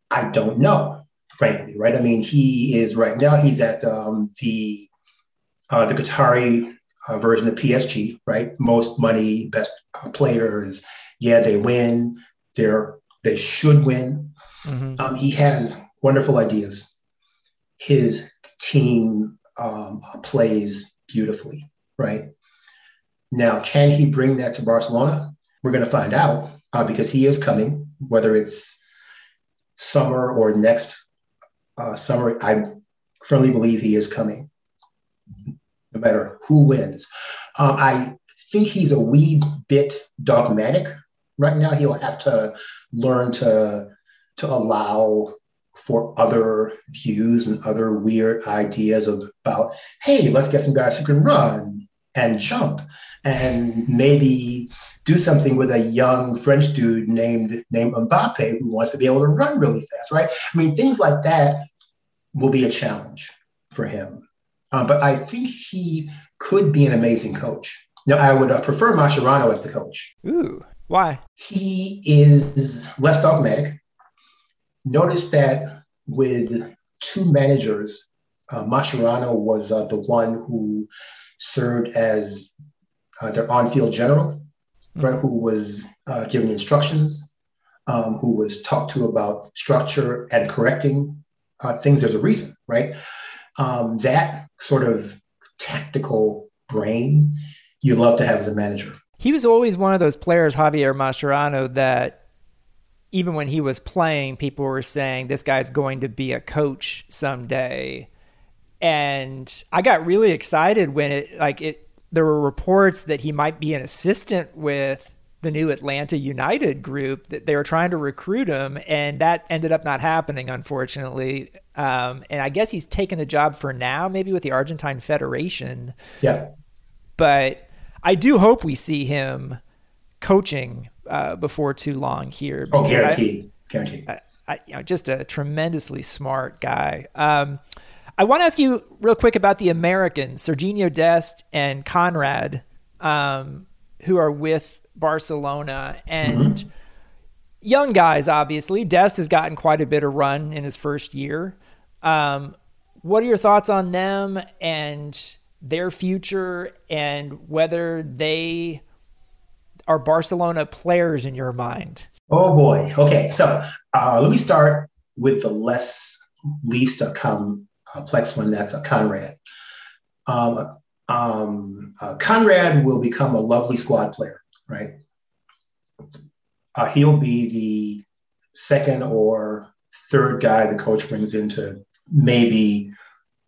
I don't know, frankly, right? I mean, he is right now, he's at um, the uh, the Qatari uh, version of PSG, right? Most money, best players. Yeah, they win. They're they should win. Mm-hmm. Um, he has wonderful ideas. His team um, plays beautifully, right? Now, can he bring that to Barcelona? We're going to find out uh, because he is coming, whether it's summer or next uh, summer. I firmly believe he is coming, no matter who wins. Um, I think he's a wee bit dogmatic right now. He'll have to learn to to allow for other views and other weird ideas about, hey, let's get some guys who can run and jump and maybe do something with a young French dude named named Mbappe who wants to be able to run really fast, right? I mean, things like that will be a challenge for him. Um, but I think he could be an amazing coach. Now, I would uh, prefer Mascherano as the coach. Ooh, why? He is less dogmatic. Notice that with two managers, uh, Mascherano was uh, the one who served as uh, their on-field general, mm-hmm. right, who was uh, giving instructions, um, who was talked to about structure and correcting uh, things. There's a reason, right? Um, that sort of tactical brain you love to have as a manager. He was always one of those players, Javier Mascherano, that even when he was playing, people were saying this guy's going to be a coach someday. And I got really excited when it like it there were reports that he might be an assistant with the new Atlanta United group that they were trying to recruit him, and that ended up not happening, unfortunately. Um, and I guess he's taken the job for now, maybe with the Argentine Federation. Yeah. But I do hope we see him coaching uh, before too long here. Oh, guaranteed, guaranteed. I, I, you know, just a tremendously smart guy. Um, I want to ask you real quick about the Americans, Serginho Dest and Konrad, um, who are with Barcelona and mm-hmm. young guys. Obviously, Dest has gotten quite a bit of run in his first year. Um, what are your thoughts on them and their future, and whether they are Barcelona players in your mind? Oh boy. Okay, so uh, let me start with the less least uh, complex one. That's a Konrad. Um, um, uh, Konrad will become a lovely squad player, right? Uh, he'll be the second or third guy the coach brings in to maybe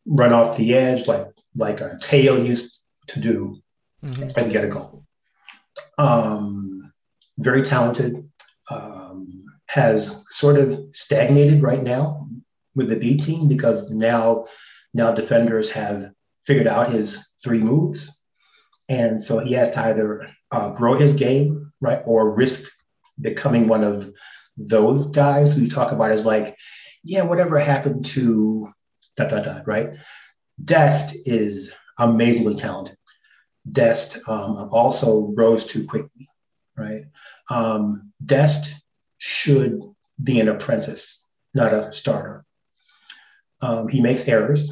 run off the edge, like like a Theo used to do, mm-hmm. and get a goal um, very talented, um, has sort of stagnated right now with the B team because now now defenders have figured out his three moves, and so he has to either uh, grow his game right or risk becoming one of those guys who you talk about as like, yeah, whatever happened to da da da right. Dest is amazingly talented. Dest um, also rose too quickly, right? Um, Dest should be an apprentice, not a starter. Um, he makes errors.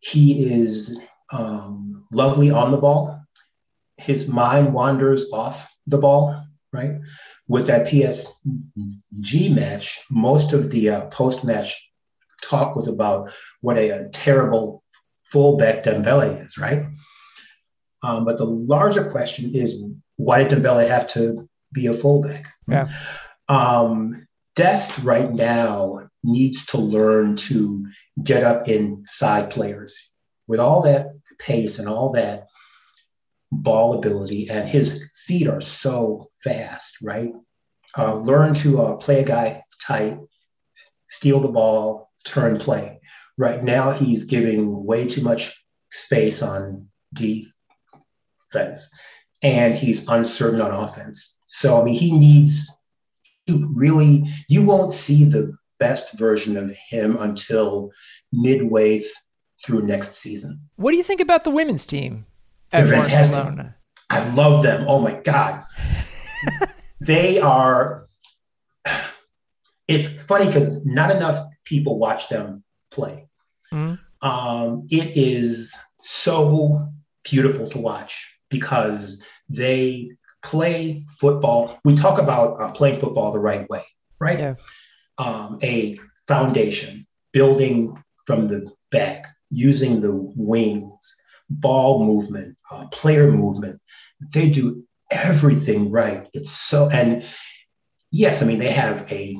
He is um, lovely on the ball. His mind wanders off the ball, right? With that PSG match, most of the uh, post match talk was about what a, a terrible fullback Dembele is, right? Um, but the larger question is why did Dembele have to be a fullback? Yeah. Um, Dest right now needs to learn to get up inside players with all that pace and all that ball ability, and his feet are so fast, right? Uh, learn to uh, play a guy tight, steal the ball, turn play. Right now, he's giving way too much space on defense, and he's uncertain on offense. So, I mean, he needs to really, you won't see the best version of him until midway th- through next season. What do you think about the women's team at They're fantastic. Barcelona? I love them. Oh my God. they are, it's funny because not enough people watch them play. Mm-hmm. Um, it is so beautiful to watch because they play football. We talk about uh, playing football the right way, right? Yeah. Um, a foundation, building from the back, using the wings, ball movement, uh, player movement. They do everything right. It's so, and yes, I mean, they have a,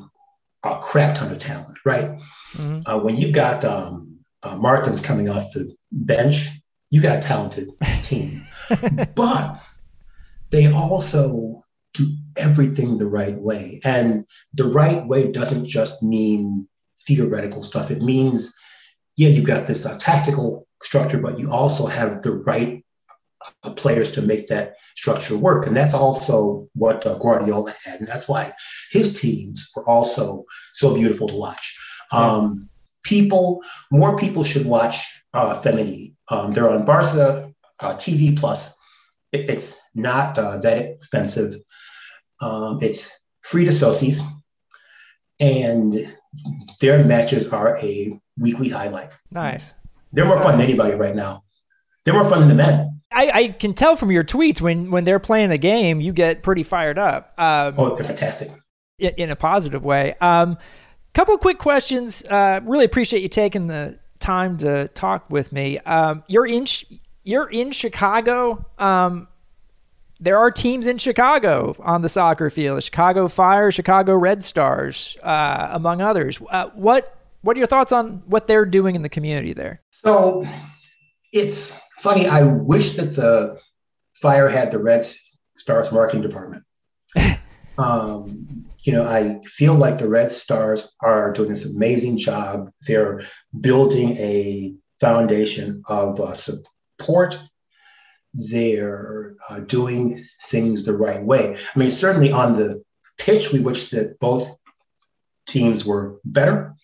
a crap ton of talent, right? Mm-hmm. Uh, when you've got um, uh, Martens coming off the bench, you got a talented team. but they also do everything the right way. And the right way doesn't just mean theoretical stuff. It means, yeah, you've got this uh, tactical structure, but you also have the right uh, players to make that structure work. And that's also what uh, Guardiola had. And that's why his teams were also so beautiful to watch. Um, people, more people should watch uh, Femení. Um, they're on Barca uh, TV Plus it, it's not uh, that expensive. Um, it's free to socios, and their matches are a weekly highlight. Nice. They're more fun than anybody right now. They're more fun than the men. I, I, can tell from your tweets when when they're playing a game, you get pretty fired up. Um, oh, they're fantastic. In, in a positive way. Um, couple quick questions. Uh, really appreciate you taking the time to talk with me. Um, you're in you're in Chicago. Um, there are teams in Chicago on the soccer field: Chicago Fire, Chicago Red Stars, uh, among others. Uh, what What are your thoughts on what they're doing in the community there? So it's funny. I wish that the Fire had the Red Stars marketing department. um, you know, I feel like the Red Stars are doing this amazing job. They're building a foundation of uh, support. They're uh, doing things the right way. I mean, certainly on the pitch, we wish that both teams were better.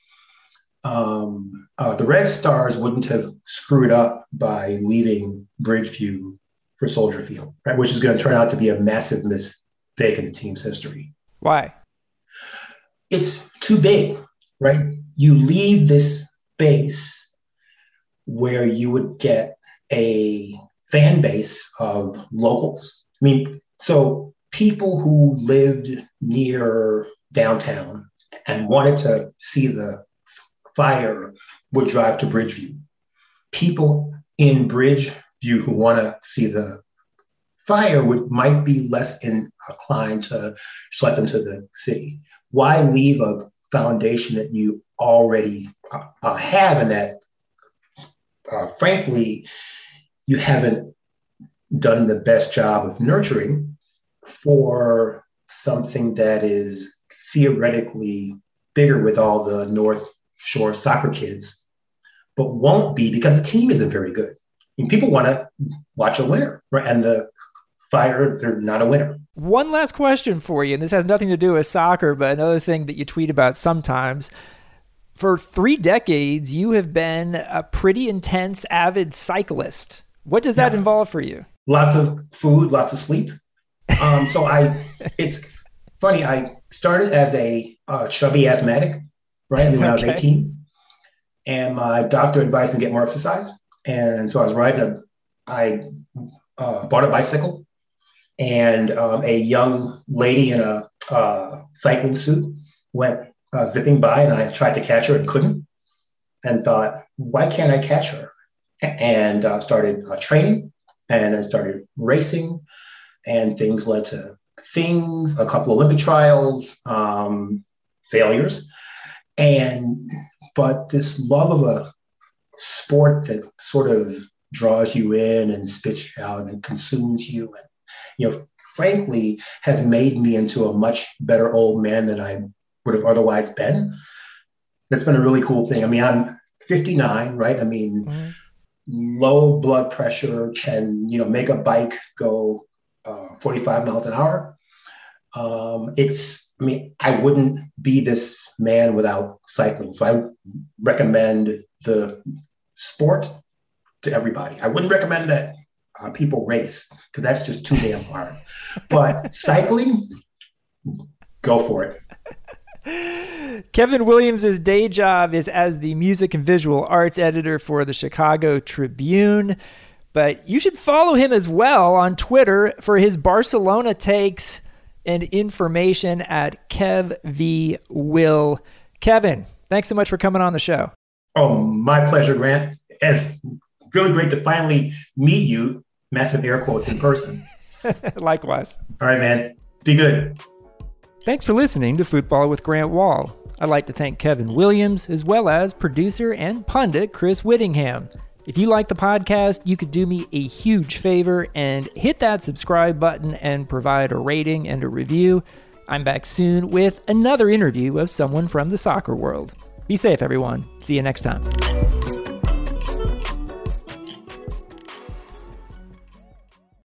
Um, uh, the Red Stars wouldn't have screwed up by leaving Bridgeview for Soldier Field, right? Which is going to turn out to be a massive mistake in the team's history. Why? It's too big, right? You leave this base where you would get a fan base of locals. I mean, so people who lived near downtown and wanted to see the fire would drive to Bridgeview. People in Bridgeview who want to see the fire would might be less inclined to select them to the city. Why leave a foundation that you already uh, have and that, uh, frankly, you haven't done the best job of nurturing for something that is theoretically bigger with all the North Shore soccer kids, but won't be because the team isn't very good. I mean, people want to watch a winner, right? And the Fire, they're not a winner. One last question for you, and this has nothing to do with soccer, but another thing that you tweet about sometimes. For three decades, you have been a pretty intense, avid cyclist. What does that yeah. involve for you? Lots of food, lots of sleep. Um, so I, it's funny. I started as a uh, chubby asthmatic, right? I mean, when okay. I was 18, and my doctor advised me to get more exercise. And so I was riding a, I uh, bought a bicycle, and um, a young lady in a uh, cycling suit went uh, zipping by, and I tried to catch her and couldn't, and thought, why can't I catch her? And uh, started uh, training and then started racing and things led to things a couple olympic trials um, failures and but this love of a sport that sort of draws you in and spits you out and consumes you and you know frankly has made me into a much better old man than i would have otherwise been that's been a really cool thing. I mean, I'm 59, right? I mean, mm-hmm. Low blood pressure can you know make a bike go uh, 45 miles an hour. Um, it's I mean, I wouldn't be this man without cycling. So I recommend the sport to everybody. I wouldn't recommend that uh, people race because that's just too damn hard. But cycling, go for it. Kevin Williams' day job is as the music and visual arts editor for the Chicago Tribune. But you should follow him as well on Twitter for his Barcelona takes and information at Kev V Will. Kevin, thanks so much for coming on the show. Oh, my pleasure, Grant. It's really great to finally meet you, massive air quotes, in person. Likewise. All right, man. Be good. Thanks for listening to Football with Grant Wahl. I'd like to thank Kevin Williams as well as producer and pundit Chris Whittingham. If you like the podcast, you could do me a huge favor and hit that subscribe button and provide a rating and a review. I'm back soon with another interview of someone from the soccer world. Be safe, everyone. See you next time.